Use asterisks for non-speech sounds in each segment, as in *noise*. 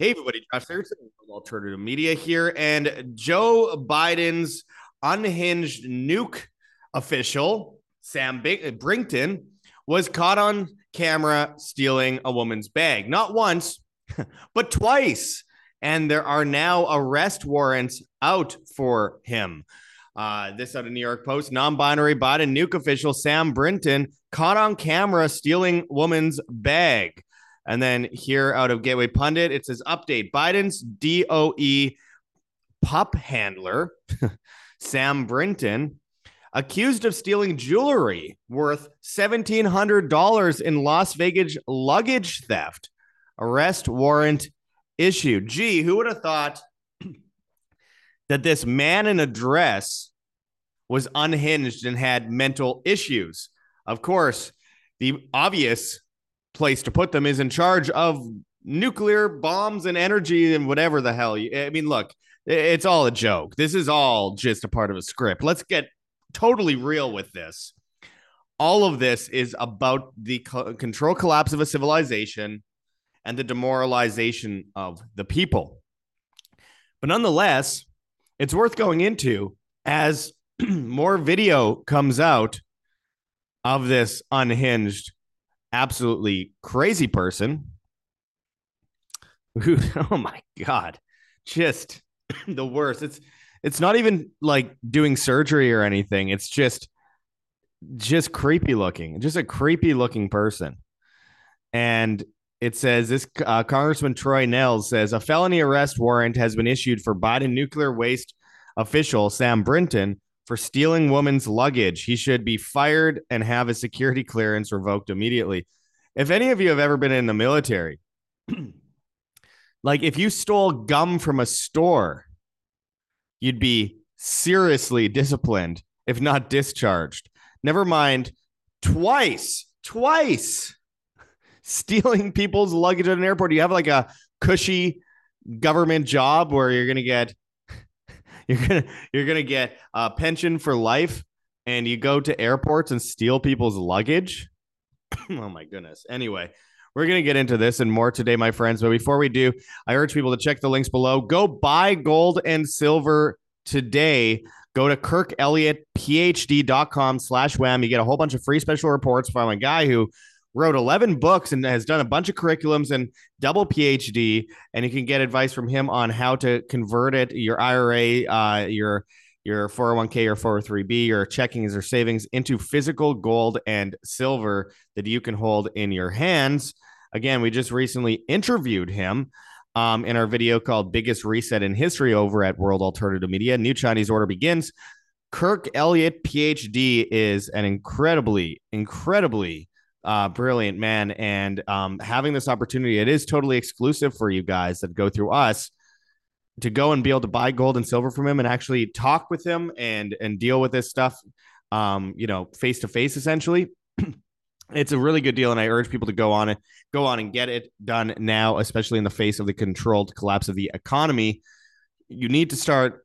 Hey, everybody, Josh Sigurdson, Alternative Media here, and Joe Biden's unhinged nuke official, Sam Brinton, was caught on camera stealing a woman's bag. Not once, *laughs* but twice. And there are now arrest warrants out for him. Uh, this out of New York Post. Non-binary Biden nuke official Sam Brinton caught on camera stealing woman's bag. And then here out of Gateway Pundit, it says update Biden's DOE pup handler, *laughs* Sam Brinton, accused of stealing jewelry worth $1,700 in Las Vegas luggage theft. Arrest warrant issued. Gee, who would have thought *clears throat* that this man in a dress was unhinged and had mental issues? Of course, the obvious place to put them is in charge of nuclear bombs and energy and whatever the hell. I mean, look, it's all a joke. This is all just a part of a script. Let's get totally real with this. All of this is about the co- control collapse of a civilization and the demoralization of the people. But nonetheless, it's worth going into as *clears throat* more video comes out of this unhinged absolutely crazy person. Who *laughs* oh my god just *clears throat* the worst. It's it's not even like doing surgery or anything. It's just just creepy looking just a creepy looking person. And it says this uh, congressman troy nehls says a felony arrest warrant has been issued for biden nuclear waste official sam brinton for stealing woman's luggage. He should be fired and have his security *laughs* clearance revoked immediately. If any of you have ever been in the military, *clears throat* like if you stole gum from a store, you'd be seriously disciplined, if not discharged. Never mind twice, twice *laughs* stealing people's luggage at an airport. You have like a cushy government job where you're going to get you're gonna you're gonna get a pension for life, and you go to airports and steal people's luggage. *coughs* oh my goodness. Anyway, we're going to get into this and more today, my friends. But before we do, I urge people to check the links below. Go buy gold and silver today. Go to kirkelliottphd.com slash wham. You get a whole bunch of free special reports from a guy who wrote 11 books and has done a bunch of curriculums and double PhD. And you can get advice from him on how to convert it, your IRA, uh, your your 401k or 403b, your checkings or savings into physical gold and silver that you can hold in your hands. Again, we just recently interviewed him um, in our video called Biggest Reset in History over at World Alternative Media. New Chinese Order begins. Kirk Elliott, PhD, is an incredibly, incredibly uh, brilliant man. And um, having this opportunity, it is totally exclusive for you guys that go through us to go and be able to buy gold and silver from him and actually talk with him and and deal with this stuff, um, you know, face to face essentially. *clears throat* it's a really good deal, and I urge people to go on it, go on and get it done now, especially in the face of the controlled collapse of the economy. You need to start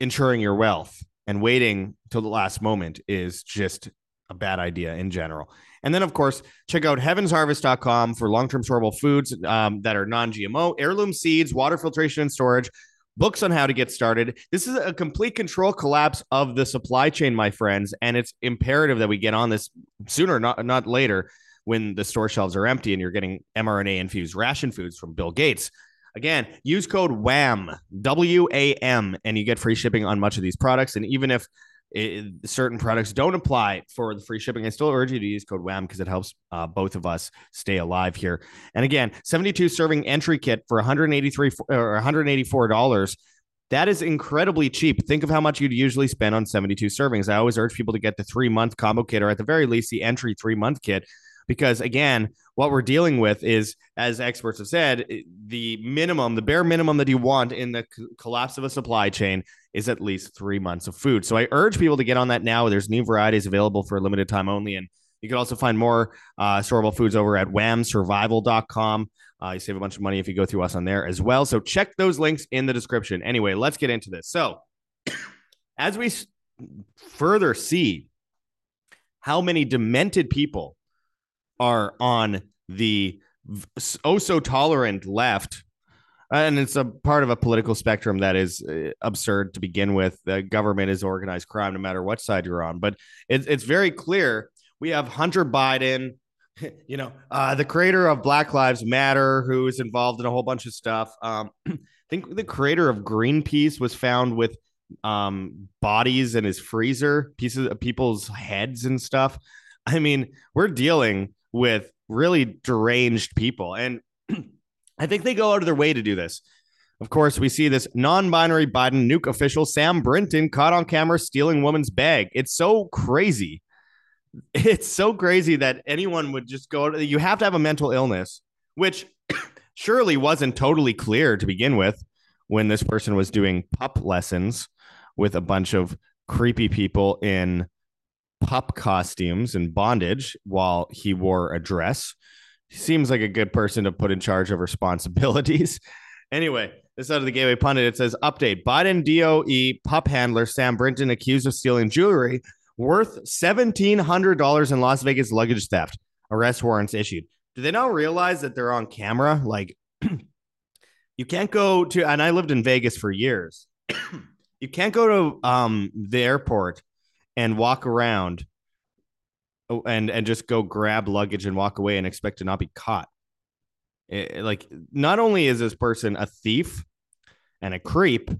insuring your wealth, and waiting till the last moment is just a bad idea in general. And then, of course, check out heavensharvest.com for long term storable foods um, that are non GMO, heirloom seeds, water filtration and storage, books on how to get started. This is a complete control collapse of the supply chain, my friends. And it's imperative that we get on this sooner, not, not later, when the store shelves are empty and you're getting mRNA infused ration foods from Bill Gates. Again, use code WHAM, W A M, and you get free shipping on much of these products. And even if it, certain products don't apply for the free shipping. I still urge you to use code WHAM because it helps uh, both of us stay alive here. And again, 72 serving entry kit for 183 or 184 dollars. That is incredibly cheap. Think of how much you'd usually spend on 72 servings. I always urge people to get the three month combo kit or at the very least the entry three month kit because again, what we're dealing with is, as experts have said, the minimum, the bare minimum that you want in the collapse of a supply chain is at least three months of food. So I urge people to get on that now. There's new varieties available for a limited time only. And you can also find more uh, storable foods over at whamsurvival.com. Uh, you save a bunch of money if you go through us on there as well. So check those links in the description. Anyway, let's get into this. So, as we further see how many demented people are on the oh so tolerant left and it's a part of a political spectrum that is uh, absurd to begin with. The government is organized crime, no matter what side you're on. But it's it's very clear. We have Hunter Biden, *laughs* you know, uh, the creator of Black Lives Matter, who is involved in a whole bunch of stuff. Um, *clears throat* I think the creator of Greenpeace was found with um, bodies in his freezer, pieces of people's heads and stuff. I mean, we're dealing with really deranged people. And *clears throat* I think they go out of their way to do this. Of course, we see this non binary Biden nuke official, Sam Brinton, caught on camera stealing woman's bag. It's so crazy. *laughs* It's so crazy that anyone would just go. You have to have a mental illness, which *clears throat* surely wasn't totally clear to begin with when this person was doing pup lessons with a bunch of creepy people in pup costumes and bondage while he wore a dress. He seems like a good person to put in charge of responsibilities. *laughs* anyway, this out of the Gateway Pundit. It says update Biden DOE pup handler Sam Brinton accused of stealing jewelry worth $1,700 in Las Vegas luggage theft. Arrest warrants issued. Do they not realize that they're on camera? Like, *clears throat* you can't go to, and I lived in Vegas for years. *clears throat* you can't go to um, the airport and walk around oh, and and just go grab luggage and walk away and expect to not be caught. It, like, not only is this person a thief and a creep,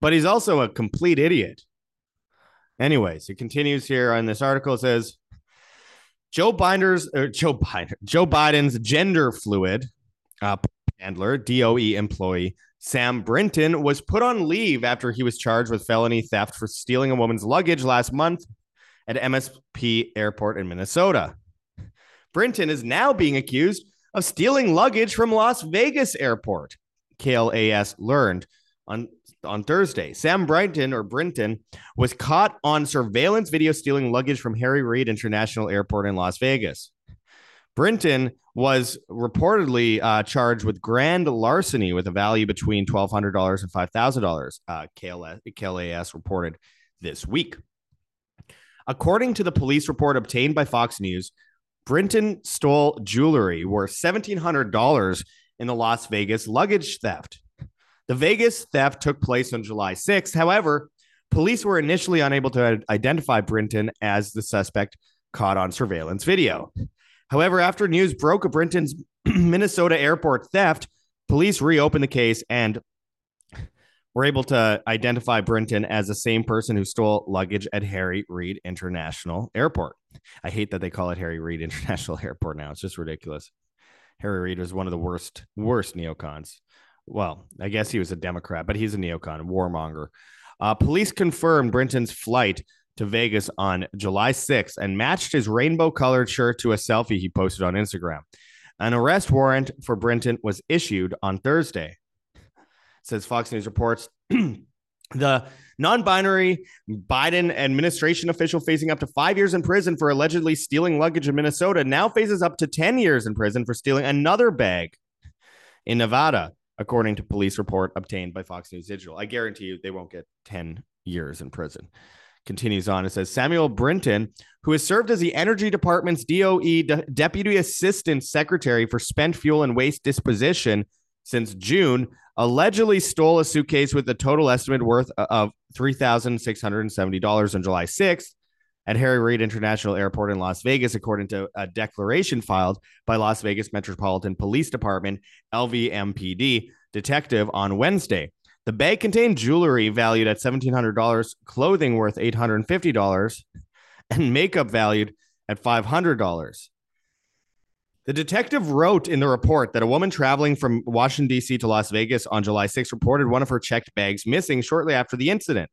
but he's also a complete idiot. Anyways, it continues here on this article. It says Joe Binder's or Joe Biden, Joe Biden's gender fluid uh, handler, DOE employee Sam Brinton was put on leave after he was charged with felony theft for stealing a woman's luggage last month at MSP Airport in Minnesota. Brinton is now being accused of stealing luggage from Las Vegas Airport. KLAS learned on on Thursday. Sam Brinton or Brinton was caught on surveillance video stealing luggage from Harry Reid International Airport in Las Vegas. Brinton was reportedly uh, charged with grand larceny with a value between $1,200 and $5,000, uh, KLAS, KLAS reported this week. According to the police report obtained by Fox News, Brinton stole jewelry worth $1,700 in the Las Vegas luggage theft. The Vegas theft took place on July 6th. However, police were initially unable to identify Brinton as the suspect caught on surveillance video. However, after news broke of Brinton's *clears throat* Minnesota airport theft, police reopened the case and were able to identify Brinton as the same person who stole luggage at Harry Reid International Airport. I hate that they call it Harry Reid *laughs* International Airport now. It's just ridiculous. Harry Reid was one of the worst, worst neocons. Well, I guess he was a Democrat, but he's a neocon, warmonger. Uh, police confirmed Brinton's flight to Vegas on July 6th and matched his rainbow colored shirt to a selfie he posted on Instagram. An arrest warrant for Brinton was issued on Thursday. Says Fox News reports *clears throat* the non binary Biden administration official facing up to five years in prison for allegedly stealing luggage in Minnesota now faces up to 10 years in prison for stealing another bag in Nevada, according to police report obtained by Fox News Digital. I guarantee you they won't get 10 years in prison continues on. It says Samuel Brinton, who has served as the Energy Department's DOE De- Deputy Assistant Secretary for Spent Fuel and Waste Disposition since June, allegedly stole a suitcase with a total estimate worth of $3,670 on July 6th at Harry Reid International Airport in Las Vegas, according to a declaration filed by Las Vegas Metropolitan Police Department, LVMPD, detective on Wednesday. The bag contained jewelry valued at $1,700, clothing worth $850, and makeup valued at $500. The detective wrote in the report that a woman traveling from Washington, D.C. to Las Vegas on July 6 reported one of her checked bags missing shortly after the incident.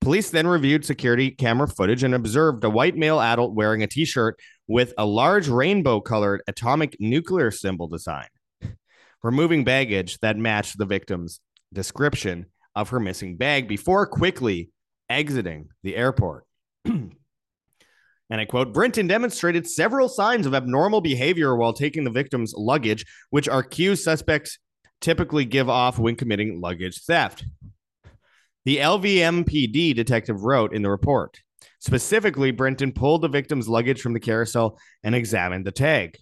Police then reviewed security camera footage and observed a white male adult wearing a t shirt with a large rainbow colored atomic nuclear symbol design, removing baggage that matched the victim's description of her missing bag before quickly exiting the airport. *clears throat* and I quote Brinton demonstrated several signs of abnormal behavior while taking the victim's luggage, which our accused suspects typically give off when committing luggage theft. The LVMPD detective wrote in the report. Specifically, Brinton pulled the victim's luggage from the carousel and examined the tag.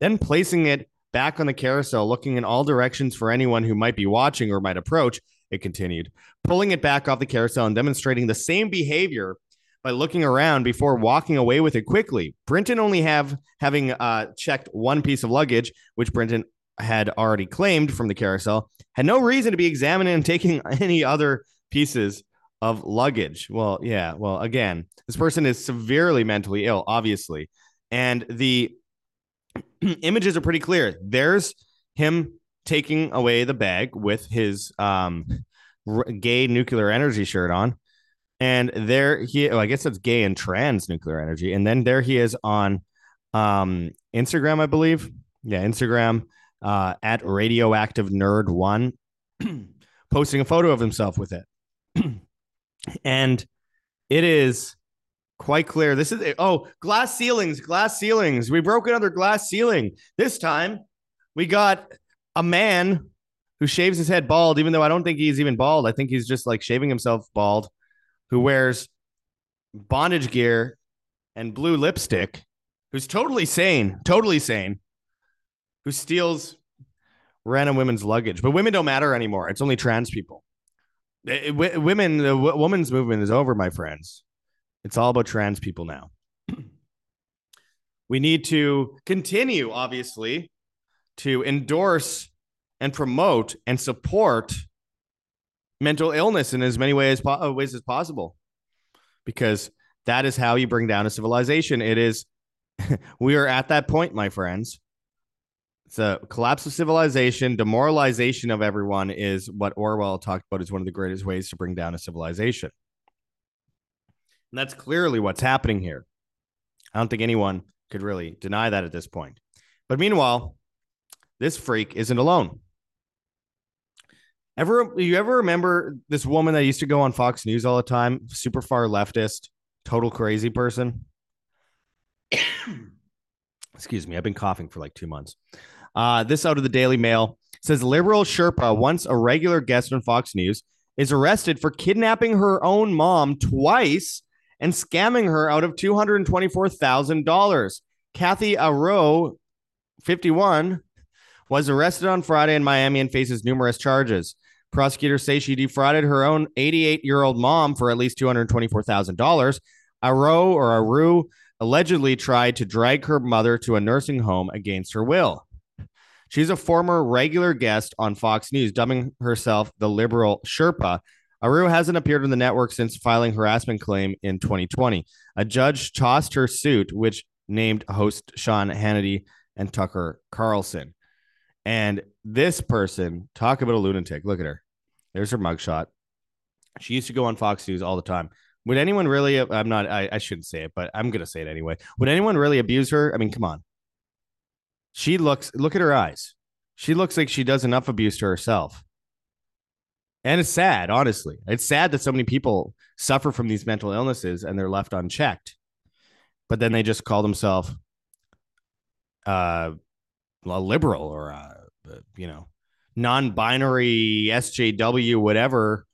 Then placing it back on the carousel, looking in all directions for anyone who might be watching or might approach. It continued, pulling it back off the carousel and demonstrating the same behavior by looking around before walking away with it quickly. Brinton only have having uh, checked one piece of luggage, which Brinton had already claimed from the carousel, had no reason to be examining and taking *laughs* any other pieces of luggage. Well, yeah. Well, again, this person is severely mentally ill, obviously. And the *clears throat* images are pretty clear. There's him taking away the bag with his um, gay nuclear energy shirt on. And there he, oh, I guess that's gay and trans nuclear energy. And then there he is on um, Instagram, I believe. Yeah, Instagram uh, at radioactive nerd one, *clears throat* posting a photo of himself with it. *clears throat* and it is quite clear. This is oh, glass ceilings, glass ceilings. We broke another glass ceiling. This time we got a man who shaves his head bald, even though I don't think he's even bald. I think he's just like shaving himself bald, who wears bondage gear and blue lipstick, who's totally sane, totally sane, who steals random women's luggage. But women don't matter anymore. It's only trans people. Eh, eh, it, it, women, the w- women's movement is over, my friends. It's all about trans people now. we need to continue, obviously, to endorse and promote and support mental illness in as many ways, po- uh, ways as possible, because that is how you bring down a civilization. It is, *laughs* we are at that point, my friends, it's a collapse of civilization, demoralization of everyone is what Orwell talked about as one of the greatest ways to bring down a civilization. And that's clearly what's happening here. I don't think anyone could really deny that at this point. But meanwhile, this freak isn't alone. Ever you ever remember this woman that used to go on Fox News all the time, super far leftist, total crazy person? *coughs* Excuse me, I've been coughing for like 2 months. Uh, this out of the Daily Mail says liberal Sherpa, once a regular guest on Fox News, is arrested for kidnapping her own mom twice and scamming her out of $224,000. Cathy Aro, 51, was arrested on Friday in Miami and faces numerous charges. Prosecutors say she defrauded her own 88 year old mom for at least $224,000. Aro or Aru allegedly tried to drag her mother to a nursing home against her will. She's a former regular guest on Fox News, dubbing herself the liberal Sherpa. Aru hasn't appeared on the network since filing harassment claim in 2020. A judge tossed her suit, which named host Sean Hannity and Tucker Carlson. And this person, talk about a lunatic. Look at her. There's her mugshot. She used to go on Fox News all the time. Would anyone really? I'm not. I, I shouldn't say it, but I'm gonna say it anyway. Would anyone really abuse her? I mean, come on. She looks, look at her eyes. She looks like she does enough abuse to herself. And it's sad, honestly. It's sad that so many people suffer from these mental illnesses and they're left unchecked. But then they just call themselves uh, a liberal or, a, you know, non binary SJW, whatever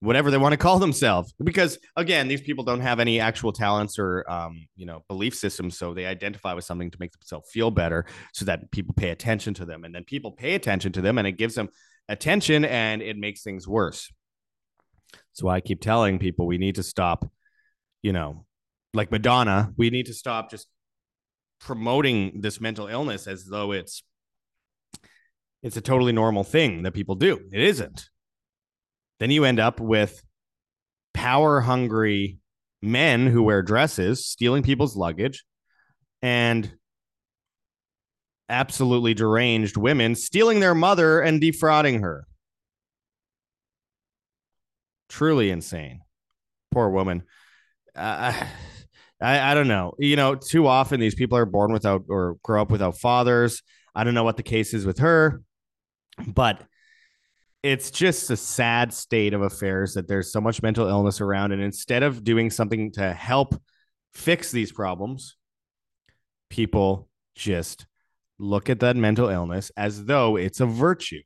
whatever they want to call themselves because again these people don't have any actual talents or um, you know belief systems so they identify with something to make themselves feel better so that people pay attention to them and then people pay attention to them and it gives them attention and it makes things worse. So i keep telling people we need to stop you know like madonna we need to stop just promoting this mental illness as though it's it's a totally normal thing that people do. It isn't. Then you end up with power hungry men who wear dresses stealing people's luggage and absolutely deranged women stealing their mother and defrauding her. Truly insane. Poor woman. Uh, *sighs* I, I don't know. You know, too often these people are born without or grow up without fathers. I don't know what the case is with her, but it's just a sad state of affairs that there's so much mental illness around. And instead of doing something to help fix these problems, people just look at that mental illness as though it's a virtue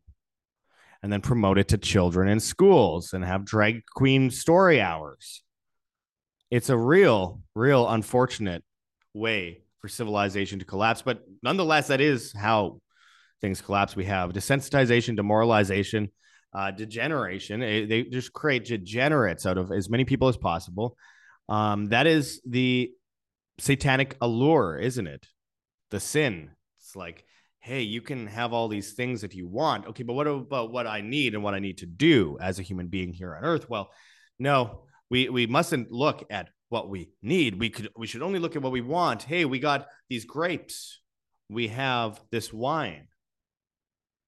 and then promote it to children in schools and have drag queen story hours. It's a real, real unfortunate way for civilization to collapse. But nonetheless, that is how things collapse. We have desensitization, demoralization, uh, degeneration. They just create degenerates out of as many people as possible. Um, that is the satanic allure, isn't it? The sin. It's like, hey, you can have all these things that you want. Okay, but what about what I need and what I need to do as a human being here on earth? Well, no, we we mustn't look at what we need. We could we should only look at what we want. Hey, we got these grapes. We have this wine.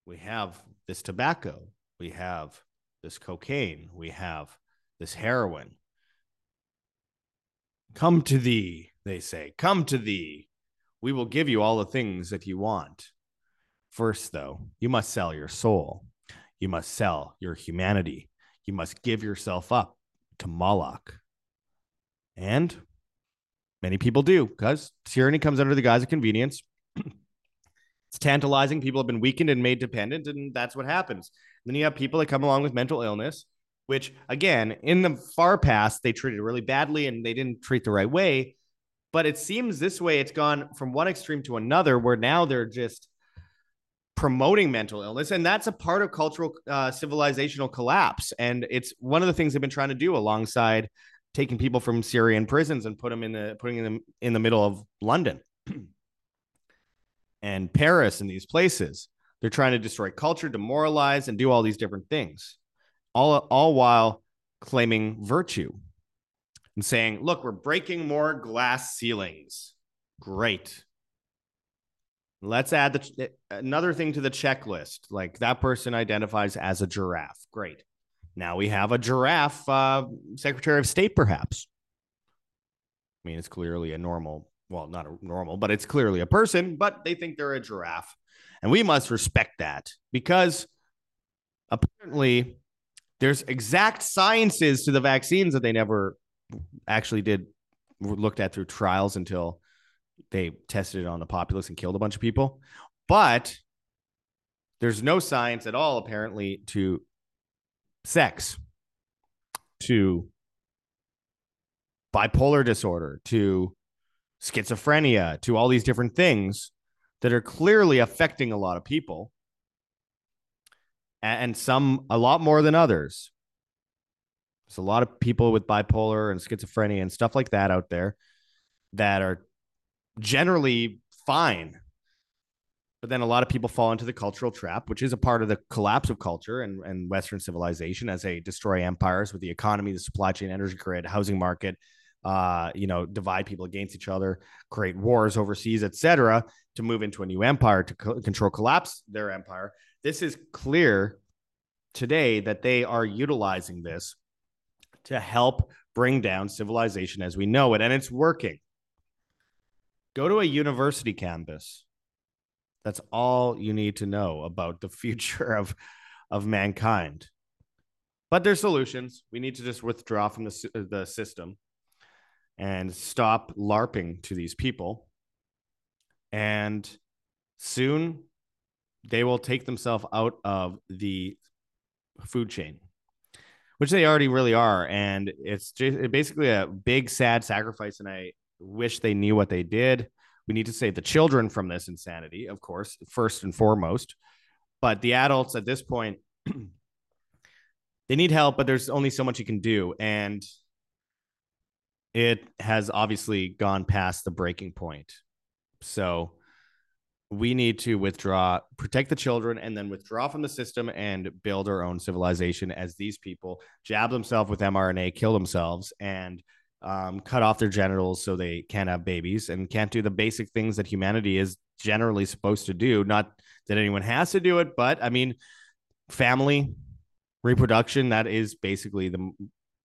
We have this tobacco. We have this cocaine. We have this heroin. Come to thee, they say. Come to thee. We will give you all the things that you want. First, though, you must sell your soul. You must sell your humanity. You must give yourself up to Moloch. And many people do because tyranny comes under the guise of convenience. *clears throat* it's tantalizing. People have been weakened and made dependent, and that's what happens. And then you have people that come along with mental illness, which, again, in the far past, they treated really badly and they didn't treat the right way. But it seems this way, it's gone from one extreme to another, where now they're just promoting mental illness and that's a part of cultural uh, civilizational collapse. And it's one of the things they've been trying to do alongside taking people from syrian prisons and put them in the putting them in the middle of london *clears throat* and paris and these places. They're trying to destroy culture demoralize and do all these different things all all while claiming virtue and saying look we're breaking more glass ceilings great Let's add the another thing to the checklist. Like that person identifies as a giraffe. Great. Now we have a giraffe uh, Secretary of State, perhaps. I mean, it's clearly a normal, well, not a normal, but it's clearly a person, but they think they're a giraffe. And we must respect that because apparently there's exact sciences to the vaccines that they never actually did looked at through trials until they tested it on the populace and killed a bunch of people. But there's no science at all, apparently, to sex, to bipolar disorder, to schizophrenia, to all these different things that are clearly affecting a lot of people and some a lot more than others. There's a lot of people with bipolar and schizophrenia and stuff like that out there that are generally fine. But then a lot of people fall into the cultural trap, which is a part of the collapse of culture and, and Western civilization as they destroy empires with the economy, the supply chain, energy grid, housing market, uh, you know, divide people against each other, create wars overseas, etc., to move into a new empire to co- control, collapse their empire. This is clear today that they are utilizing this to help bring down civilization as we know it, and it's working. Go to a university campus. That's all you need to know about the *laughs* future of of mankind. But there's solutions. We need to just withdraw from the uh, the system and stop larping to these people. And soon they will take themselves out of the food chain, which they already really are. And it's just basically a big, sad sacrifice. And I wish they knew what they did. We need to save the children from this insanity, of course, first and foremost. But the adults at this point, *clears throat* they need help, but there's only so much you can do. And it has obviously gone past the breaking point. So we need to withdraw, protect the children, and then withdraw from the system and build our own civilization as these people jab themselves with mRNA, kill themselves, and um, cut off their genitals so they can't have babies and can't do the basic things that humanity is generally supposed to do. Not that anyone has to do it, but I mean, family, reproduction, that is basically the,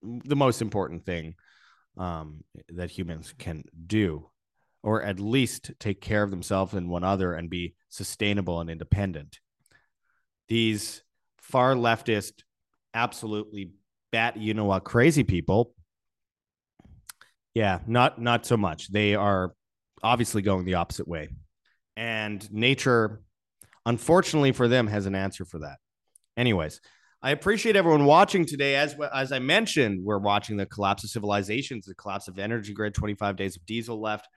the most important thing um, that humans can do, or at least take care of themselves and one other and be sustainable and independent. These far leftist, absolutely bat, you know what, crazy people yeah, not not so much. They are obviously going the opposite way. And nature unfortunately for them has an answer for that. Anyways, I appreciate everyone watching today. As as I mentioned, we're watching the collapse of civilizations, the collapse of energy grid, 25 days of diesel left.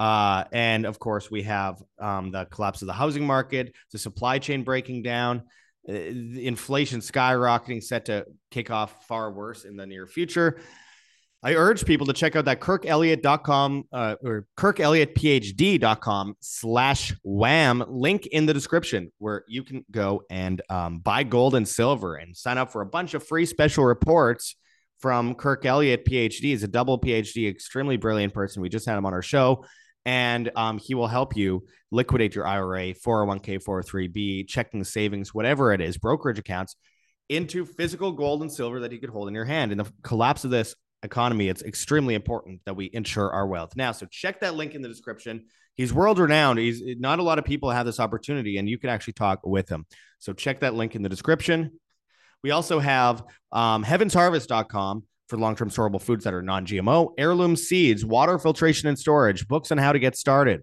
Uh, and of course, we have um, the collapse of the housing market, the supply chain breaking down, uh, inflation skyrocketing, set to kick off far worse in the near future. I urge people to check out that kirkelliott.com uh, or kirkelliottphd.com slash wham link in the description where you can go and um, buy gold and silver and sign up for a bunch of free special reports from Kirk Elliott, PhD. He's a double PhD, extremely brilliant person. We just had him on our show and um, he will help you liquidate your IRA, 401k, 403b, checking savings, whatever it is, brokerage accounts into physical gold and silver that you could hold in your hand. In the collapse of this economy, it's extremely important that we ensure our wealth. Now, so check that link in the description. He's world renowned. He's not a lot of people have this opportunity, and you can actually talk with him. So check that link in the description. We also have um, heavensharvest.com for long-term storable foods that are non-GMO, heirloom seeds, water filtration and storage, books on how to get started.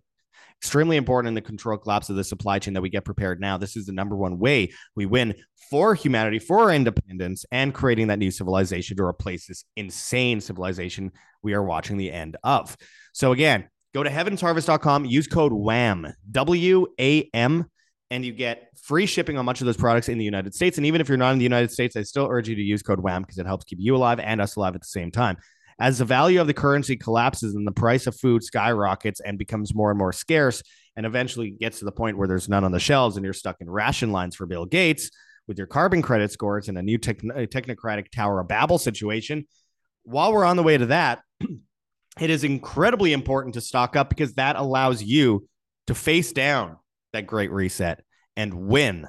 Extremely important in the control collapse of the supply chain that we get prepared now. This is the number one way we win for humanity, for our independence, and creating that new civilization to replace this insane civilization we are watching the end of. So again, go to heavensharvest.com, use code WHAM, W A M and you get free shipping on much of those products in the United States. And even if you're not in the United States, I still urge you to use code WHAM because it helps keep you alive and us alive at the same time. As the value of the currency collapses and the price of food skyrockets and becomes more and more scarce, and eventually gets to the point where there's none on the shelves and you're stuck in ration lines for Bill Gates with your carbon credit scores and a new technocratic Tower of Babel situation. While we're on the way to that, *clears throat* it is incredibly important to stock up because that allows you to face down that great reset and win.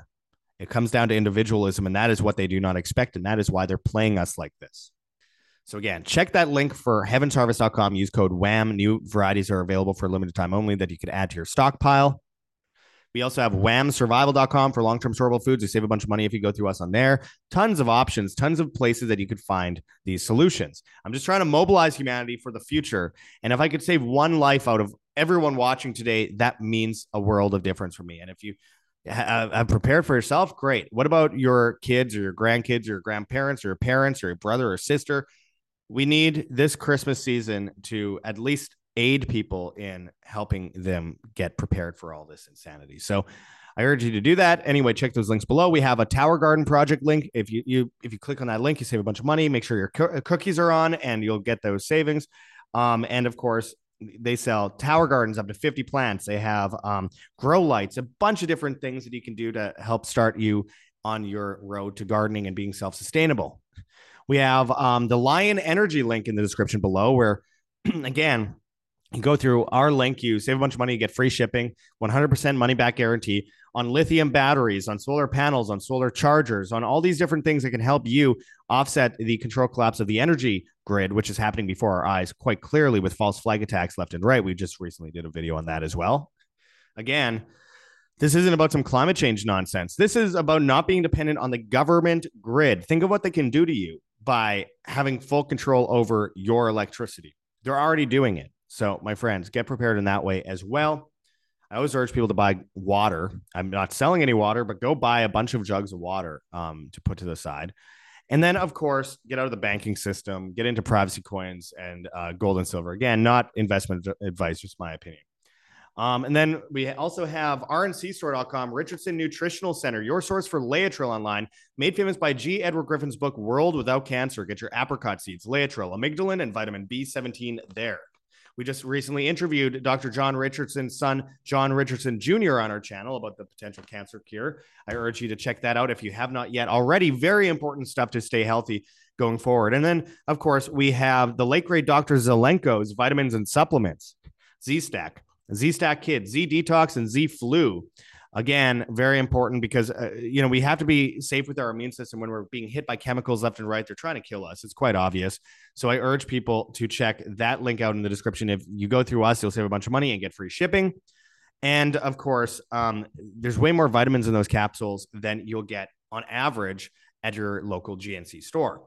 It comes down to individualism, and that is what they do not expect. And that is why they're playing us like this. So, again, check that link for heavensharvest.com. Use code WHAM. New varieties are available for limited time only that you can add to your stockpile. We also have whamsurvival.com for long term storable foods. You save a bunch of money if you go through us on there. Tons of options, tons of places that you could find these solutions. I'm just trying to mobilize humanity for the future. And if I could save one life out of everyone watching today, that means a world of difference for me. And if you have prepared for yourself, great. What about your kids or your grandkids or your grandparents or your parents or your brother or sister? We need this Christmas season to at least aid people in helping them get prepared for all this insanity. So I urge you to do that. Anyway, check those links below. We have a Tower Garden project link. If you, you if you click on that link, you save a bunch of money. Make sure your co- cookies are on, and you'll get those savings. Um, and of course, they sell tower gardens up to 50 plants. They have um, grow lights, a bunch of different things that you can do to help start you on your road to gardening and being self sustainable. We have um, the Lion Energy link in the description below, where *clears throat* again, you go through our link, you save a bunch of money, you get free shipping, 100% money back guarantee on lithium batteries, on solar panels, on solar chargers, on all these different things that can help you offset the control collapse of the energy grid, which is happening before our eyes quite clearly with false flag attacks left and right. We just recently did a video on that as well. Again, this isn't about some climate change nonsense. This is about not being dependent on the government grid. Think of what they can do to you by having full control over your electricity. They're already doing it. So, my friends, get prepared in that way as well. I always urge people to buy water. I'm not selling any water, but go buy a bunch of jugs of water um, to put to the side. And then, of course, get out of the banking system, get into privacy coins and uh, gold and silver. Again, not investment advice, just my opinion. Um, and then we also have rncstore.com, Richardson Nutritional Center, your source for Laetrile online, made famous by G. Edward Griffin's book, World Without Cancer. Get your apricot seeds, Laetrile, amygdalin, and vitamin B17 there. We just recently interviewed Dr. John Richardson's son, John Richardson Jr., on our channel about the potential cancer cure. I urge you to check that out if you have not yet already. Very important stuff to stay healthy going forward. And then, of course, we have the late great Dr. Zelenko's vitamins and supplements, Z Stack, Z Stack Kids, Z Detox, and Z Flu again very important because uh, you know we have to be safe with our immune system when we're being hit by chemicals left and right. They're trying to kill us. It's quite obvious. So i urge people to check that link out in the description. If you go through us you'll save a bunch of money and get free shipping. And of course um, there's way more vitamins in those capsules than you'll get on average at your local gnc store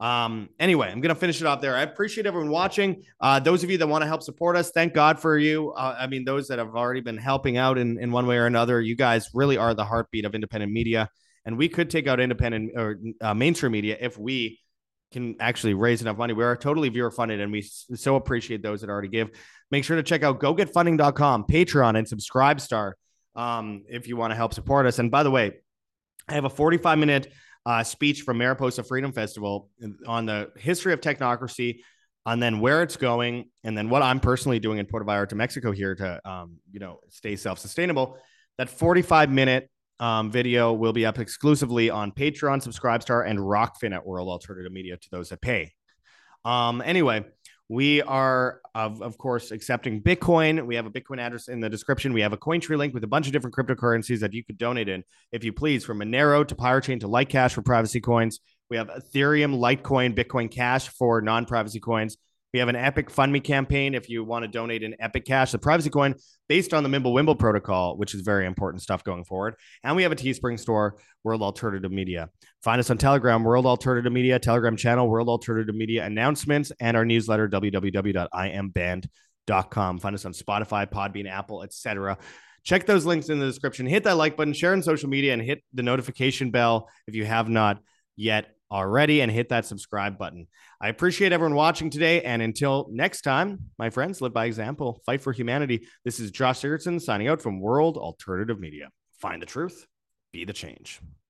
um, anyway, I'm going to finish it off there. I appreciate everyone watching. Uh, those of you that want to help support us, thank God for you. Uh, I mean, those that have already been helping out in, in one way or another, you guys really are the heartbeat of independent media. And we could take out independent or uh, mainstream media if we can actually raise enough money. We are totally viewer funded and we so appreciate those that already give. Make sure to check out gogetfunding.com, Patreon, and Subscribestar um, if you want to help support us. And by the way, I have a 45 minute uh, speech from Mariposa Freedom Festival on the history of technocracy, and then where it's going, and then what I'm personally doing in Puerto Vallarta, Mexico, here to um, you know stay self sustainable. That 45 minute um, video will be up exclusively on Patreon, Subscribestar, and Rokfin at World Alternative Media to those that pay. Um, anyway, we are, of, of course, accepting Bitcoin. We have a Bitcoin address in the description. We have a Cointree link with a bunch of different cryptocurrencies that you could donate in, if you please, from Monero to Pirate Chain to Litecash for privacy coins. We have Ethereum, Litecoin, Bitcoin Cash for non privacy coins. We have an Epic Fund Me campaign if you want to donate an Epic Cash, the privacy coin based on the Mimblewimble protocol, which is very important stuff going forward. And we have a Teespring store, World Alternative Media. Find us on Telegram, World Alternative Media, Telegram channel, World Alternative Media announcements, and our newsletter, www.imband.com. Find us on Spotify, Podbean, Apple, etc. Check those links in the description. Hit that like button, share on social media, and hit the notification bell if you have not yet already and hit that subscribe button. I appreciate everyone watching today. And until next time, my friends, live by example, fight for humanity. This is Josh Sigurdson signing out from World Alternative Media. Find the truth, be the change.